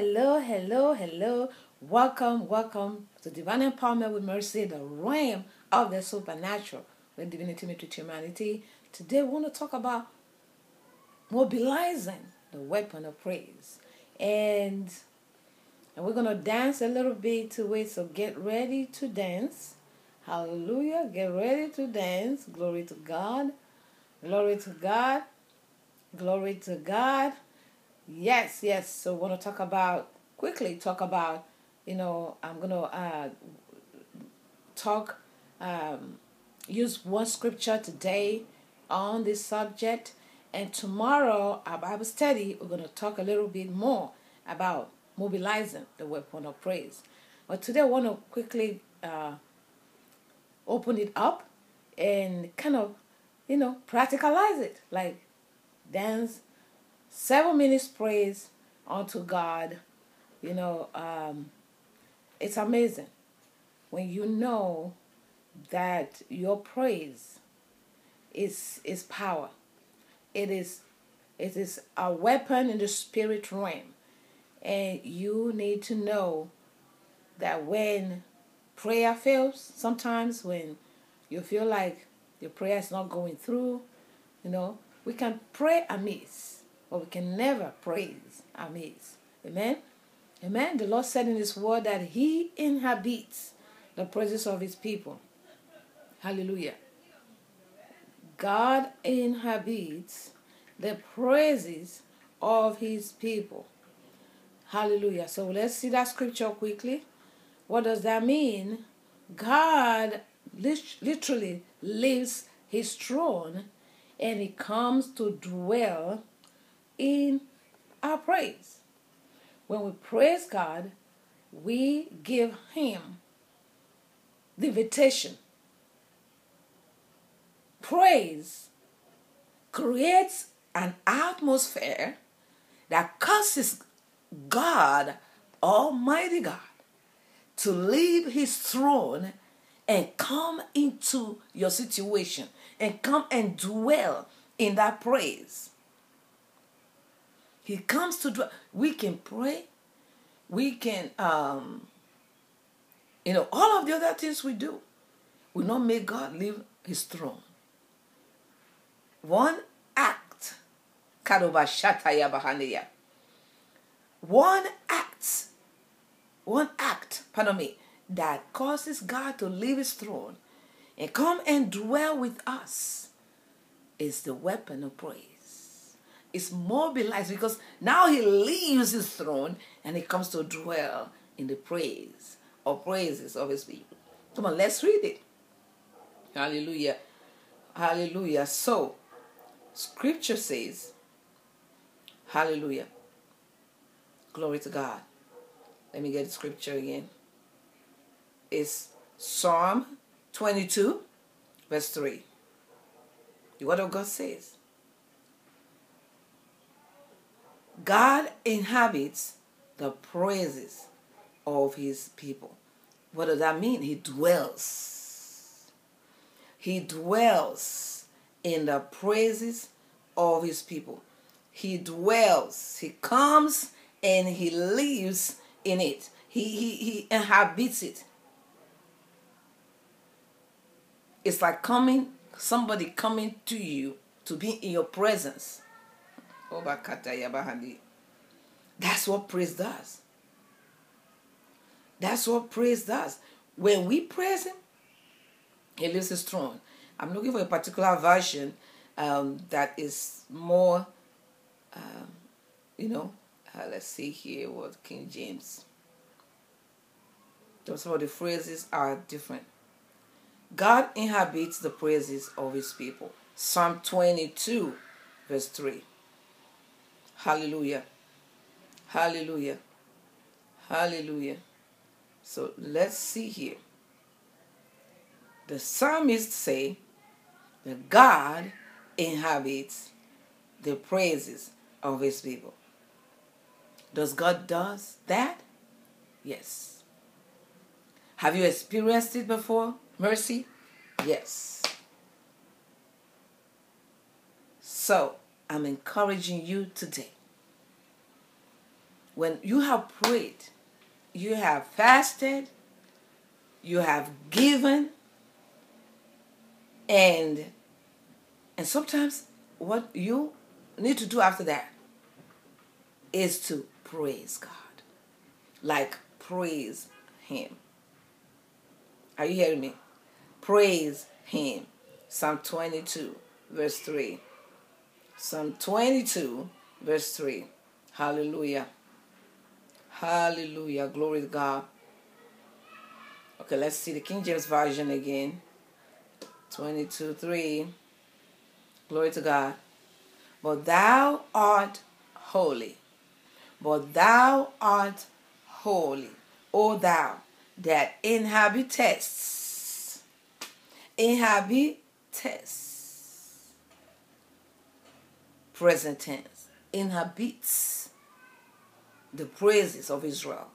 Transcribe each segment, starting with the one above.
hello, hello, hello. Welcome, welcome to Divine Empowerment with Mercy, the realm of the supernatural, when divinity meets humanity. Today, we want to talk about mobilizing the weapon of praise. And, and we're going to dance a little bit to it, so get ready to dance. Hallelujah. Get ready to dance. Glory to God. Glory to God. Glory to God. Yes, yes. So, want to talk about, quickly talk about, you know, I'm to uh, talk, um, use one scripture today on this subject. And tomorrow, our Bible study, we're to talk a little bit more about mobilizing the weapon of praise. But today, I want to quickly uh, open it up and kind of, you know, practicalize it. Like dance seven minutes praise unto God. You know, um, it's amazing when you know that your praise is is power. It is it is a weapon in the spirit realm. And you need to know that when prayer fails, sometimes when you feel like your prayer is not going through, you know, we can pray amiss, but we can never praise amiss. Amen? Amen. The Lord said in His word that He inhabits the praises of His people. Hallelujah. God inhabits the praises of His people. Hallelujah. So let's see that scripture quickly. What does that mean? God literally leaves His throne and He comes to dwell in our praise. When we praise God, we give Him the invitation. Praise creates an atmosphere that causes God, Almighty God, to leave His throne and come into your situation and come and dwell in that praise. He comes to dwell. We can pray. We can, um, you know, all of the other things we do will not make God leave his throne. One act, one act, one act, pardon me, that causes God to leave his throne and come and dwell with us is the weapon of praise. It's mobilized because now he leaves his throne and he comes to dwell in the praise or praises of his people. Come on, let's read it. Hallelujah. Hallelujah. So, scripture says, Hallelujah. Glory to God. Let me get the scripture again. It's Psalm 22, verse 3. The Word of God says, God inhabits the praises of His people. What does that mean? He dwells. He dwells in the praises of His people. He dwells. He comes and He lives in it. He, he, he inhabits it. It's like coming, somebody coming to you to be in your presence. That's what praise does. That's what praise does. When we praise Him, He lives His throne. I'm looking for a particular version um, that is more, um, you know, uh, let's see here what King James. Some of the phrases are different. God inhabits the praises of his people. Psalm 22, verse 3. Hallelujah. Hallelujah. Hallelujah. So let's see here. The psalmist say that God inhabits the praises of his people. Does God does that? Yes. Have you experienced it before? Mercy? Yes. So, I'm encouraging you today. when you have prayed, you have fasted, you have given, and and sometimes what you need to do after that is to praise God. Like praise him. Are you hearing me? Praise him. Psalm 22 verse 3. Psalm 22 verse 3. Hallelujah. Hallelujah. Glory to God. Okay, let's see the King James Version again. 22 3. Glory to God. But thou art holy. But thou art holy, O thou that inhabitest, inhabitest, present tense, inhabits the praises of Israel.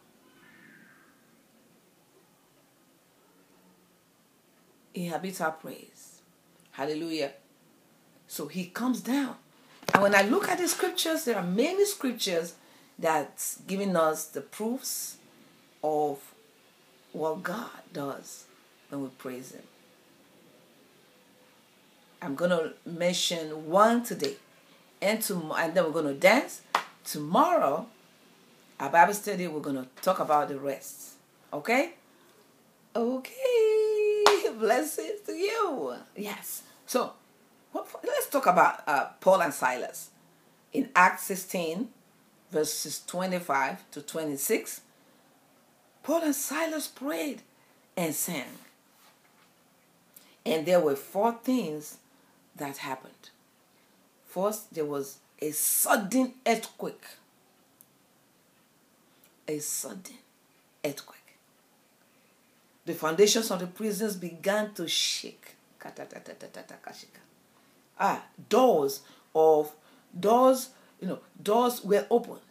Inhabits our praise. Hallelujah. So he comes down. And when I look at the scriptures, there are many scriptures that's giving us the proofs of what God does when we praise Him. I'm going to mention one today, and, tomorrow, and then we're going to dance. Tomorrow, our Bible study, we're going to talk about the rest. Okay? Okay. Blessings to you. Yes. So, let's talk about uh, Paul and Silas. In Acts 16, verses 25 to 26, Paul and Silas prayed and sang. And there were four things that happened. First, there was a sudden earthquake. A sudden earthquake. The foundations of the prisons began to shake. Ah, doors of doors you know, doors were opened.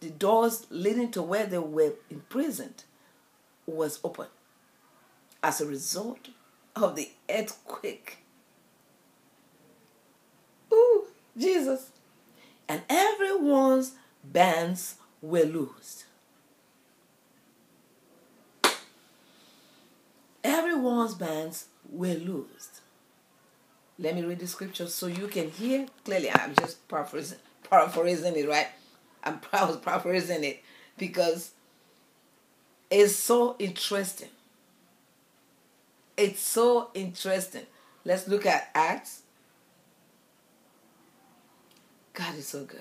The doors leading to where they were imprisoned was open as a result of the earthquake. Ooh, Jesus. And everyone's bands were loosed. Everyone's bands were loosed. Let me read the scripture so you can hear clearly. I'm just paraphrasing paraphrasing it, right? I'm paraphrasing it because it's so interesting. It's so interesting. Let's look at Acts. God is so good.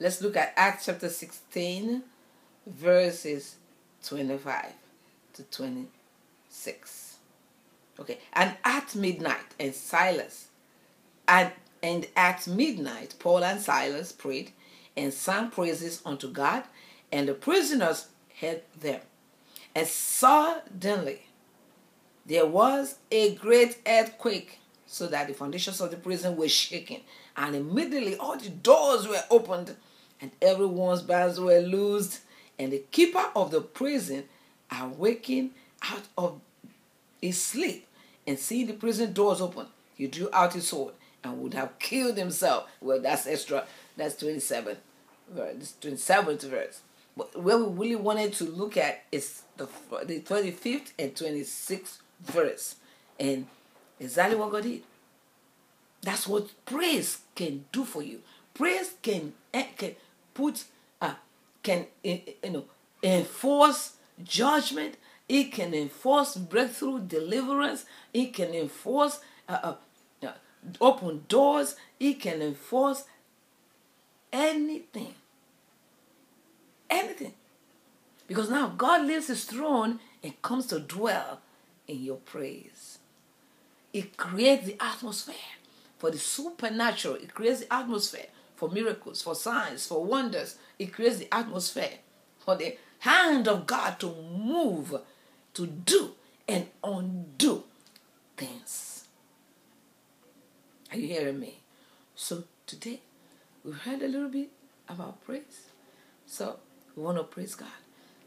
Let's look at Acts chapter 16, verses 25 to 26. Okay, and at midnight, and Silas, and and at midnight, Paul and Silas prayed and sang praises unto God, and the prisoners heard them. And suddenly there was a great earthquake, so that the foundations of the prison were shaken. And immediately all the doors were opened, and everyone's bands were loosed. And the keeper of the prison, awaking out of his sleep and seeing the prison doors open, he drew out his sword and would have killed himself. Well, that's extra. That's 27 verse, 27th verse. But where we really wanted to look at is the, the 25th and 26th verse. And exactly what God did. That's what praise can do for you. Praise can eh, can put uh, can eh, eh, you know enforce judgment. It can enforce breakthrough, deliverance. It can enforce uh, uh, open doors, It can enforce anything. Anything. Because now God leaves his throne and comes to dwell in your praise. It creates the atmosphere for the supernatural. It creates the atmosphere for miracles, for signs, for wonders. It creates the atmosphere for the hand of God to move, to do and undo things. Are you hearing me? So today we've heard a little bit about praise. So we want to praise God.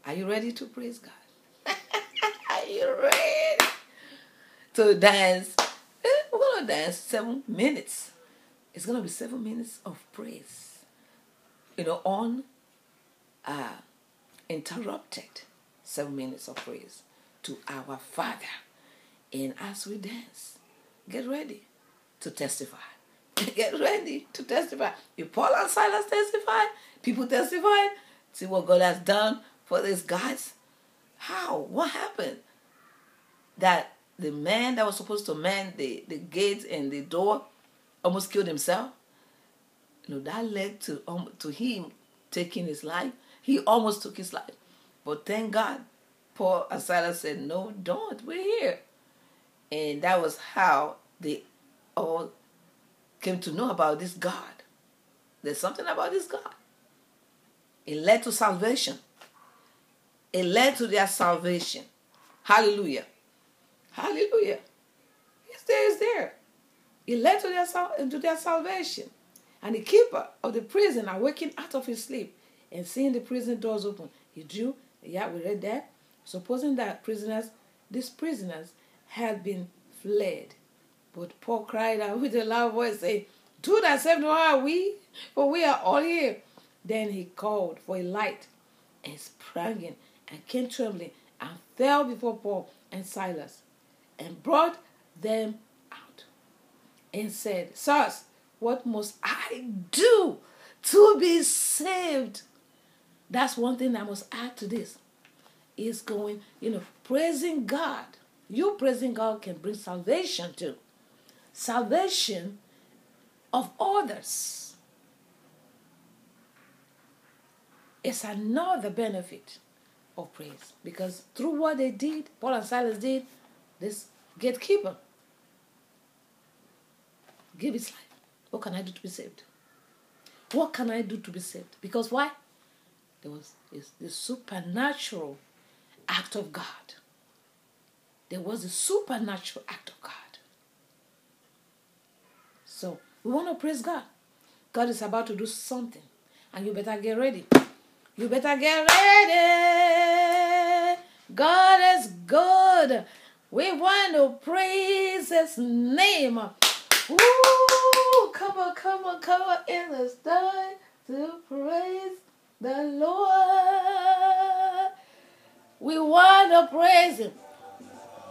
Are you ready to praise God? Are you ready to dance? We're gonna dance seven minutes. It's gonna be seven minutes of praise. You know, on uh, interrupted seven minutes of praise to our Father. And as we dance, get ready to testify. Get ready to testify. If Paul and Silas testify, people testify. See what God has done for these guys. How? What happened? That the man that was supposed to man the, the gates and the door almost killed himself. You know, that led to um, to him taking his life. He almost took his life. But thank God, Paul and Silas said, No, don't. We're here. And that was how they all came to know about this God. There's something about this God. It led to salvation. It led to their salvation. Hallelujah. Hallelujah. It's there, it's there. It led to their, to their salvation. And the keeper of the prison awakened out of his sleep and seeing the prison doors open. He drew, yeah, we read that. Supposing that prisoners, these prisoners had been fled. But Paul cried out with a loud voice, saying, Do thyself no harm, we, for we are all here. Then he called for a light and sprang in and came trembling and fell before Paul and Silas and brought them out and said, Sirs, what must I do to be saved? That's one thing I must add to this. Is going, you know, praising God. You praising God can bring salvation too. Salvation of others is another benefit of praise because through what they did, Paul and Silas did, this gatekeeper gave his life. What can I do to be saved? What can I do to be saved? Because why? There was the supernatural act of God. There was a supernatural act of God. So we want to praise God. God is about to do something. And you better get ready. You better get ready. God is good. We want to praise his name. Ooh, come on, come on, come on. It is time to praise the Lord. We want to praise Him.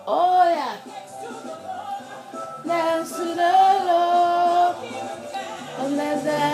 Oh, yeah. Dance to the Lord. And to the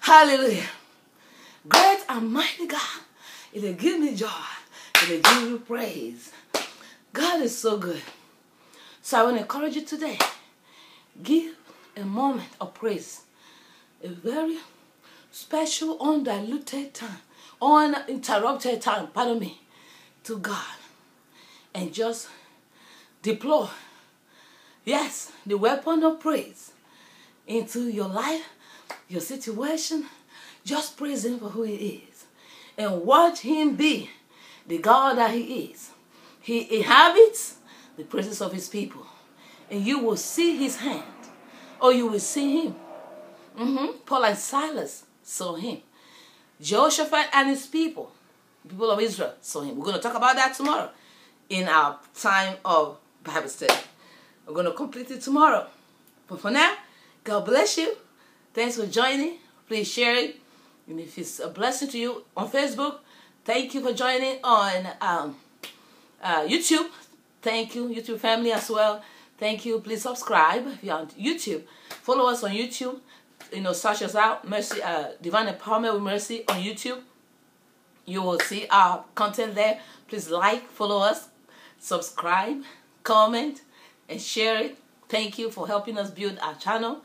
Hallelujah! Great and mighty God, it'll give me joy, it'll give me praise. God is so good. So I want to encourage you today. Give a moment of praise. A very special, undiluted time, uninterrupted time, pardon me, to God. And just deploy, yes, the weapon of praise into your life, your situation. Just praise Him for who He is. And watch Him be the God that He is. He inhabits the presence of His people. And you will see His hand, or you will see Him. hmm Paul and Silas saw Him. Jehoshaphat and his people, people of Israel, saw Him. We're going to talk about that tomorrow in our time of Bible study. We're going to complete it tomorrow. But for now, God bless you. Thanks for joining. Please share it. And if it's a blessing to you on Facebook, thank you for joining on um, uh, YouTube. Thank you, YouTube family as well. Thank you. Please subscribe if you're on YouTube. Follow us on YouTube. You know, search us out. Mercy, uh, Divine Empowerment with Mercy on YouTube. You will see our content there. Please like, follow us, subscribe, comment, and share it. Thank you for helping us build our channel.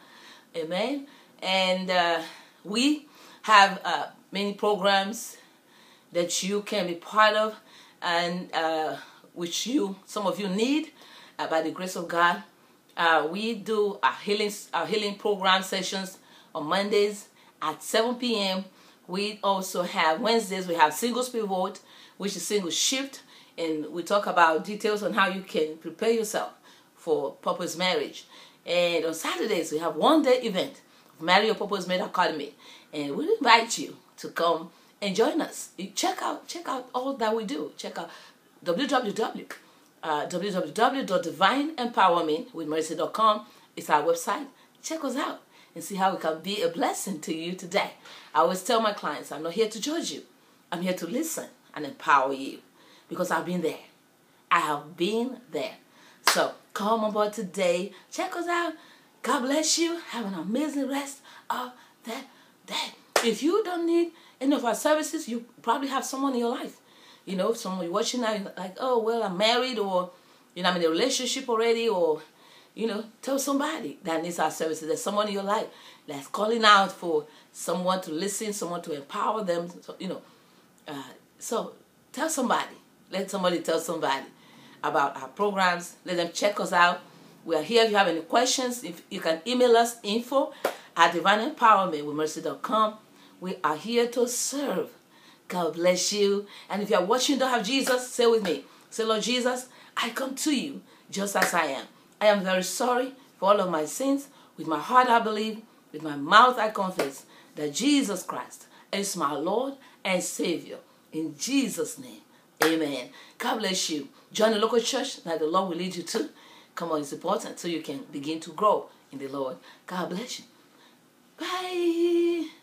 Amen. And uh, we have uh, many programs that you can be part of and uh, which you some of you need uh, by the grace of God. Uh, we do our healing our healing program sessions on Mondays at 7 p.m. We also have Wednesdays we have single pivot, which is single shift, and we talk about details on how you can prepare yourself for purpose marriage. And on Saturdays we have one day event Marry Your Purpose Mate Academy, and we invite you to come and join us. Check out check out all that we do. Check out www uh, www.divineempowermentwithmercy.com is our website. Check us out and see how we can be a blessing to you today. I always tell my clients, I'm not here to judge you. I'm here to listen and empower you because I've been there. I have been there. So come on board today. Check us out. God bless you. Have an amazing rest of that day. If you don't need any of our services, you probably have someone in your life. You know, someone watching now, like, oh, well, I'm married or, you know, I'm in a relationship already or, you know, tell somebody that needs our services. There's someone in your life that's calling out for someone to listen, someone to empower them, so, you know. Uh, so tell somebody. Let somebody tell somebody about our programs. Let them check us out. We are here if you have any questions. If you can email us info at divineempowermentwithmercy.com. We are here to serve. God bless you. And if you are watching don't have Jesus, say with me. Say, Lord Jesus, I come to you just as I am. I am very sorry for all of my sins. With my heart I believe, with my mouth I confess that Jesus Christ is my Lord and Savior. In Jesus' name, amen. God bless you. Join the local church that the Lord will lead you to. Come on, it's important so you can begin to grow in the Lord. God bless you. Bye.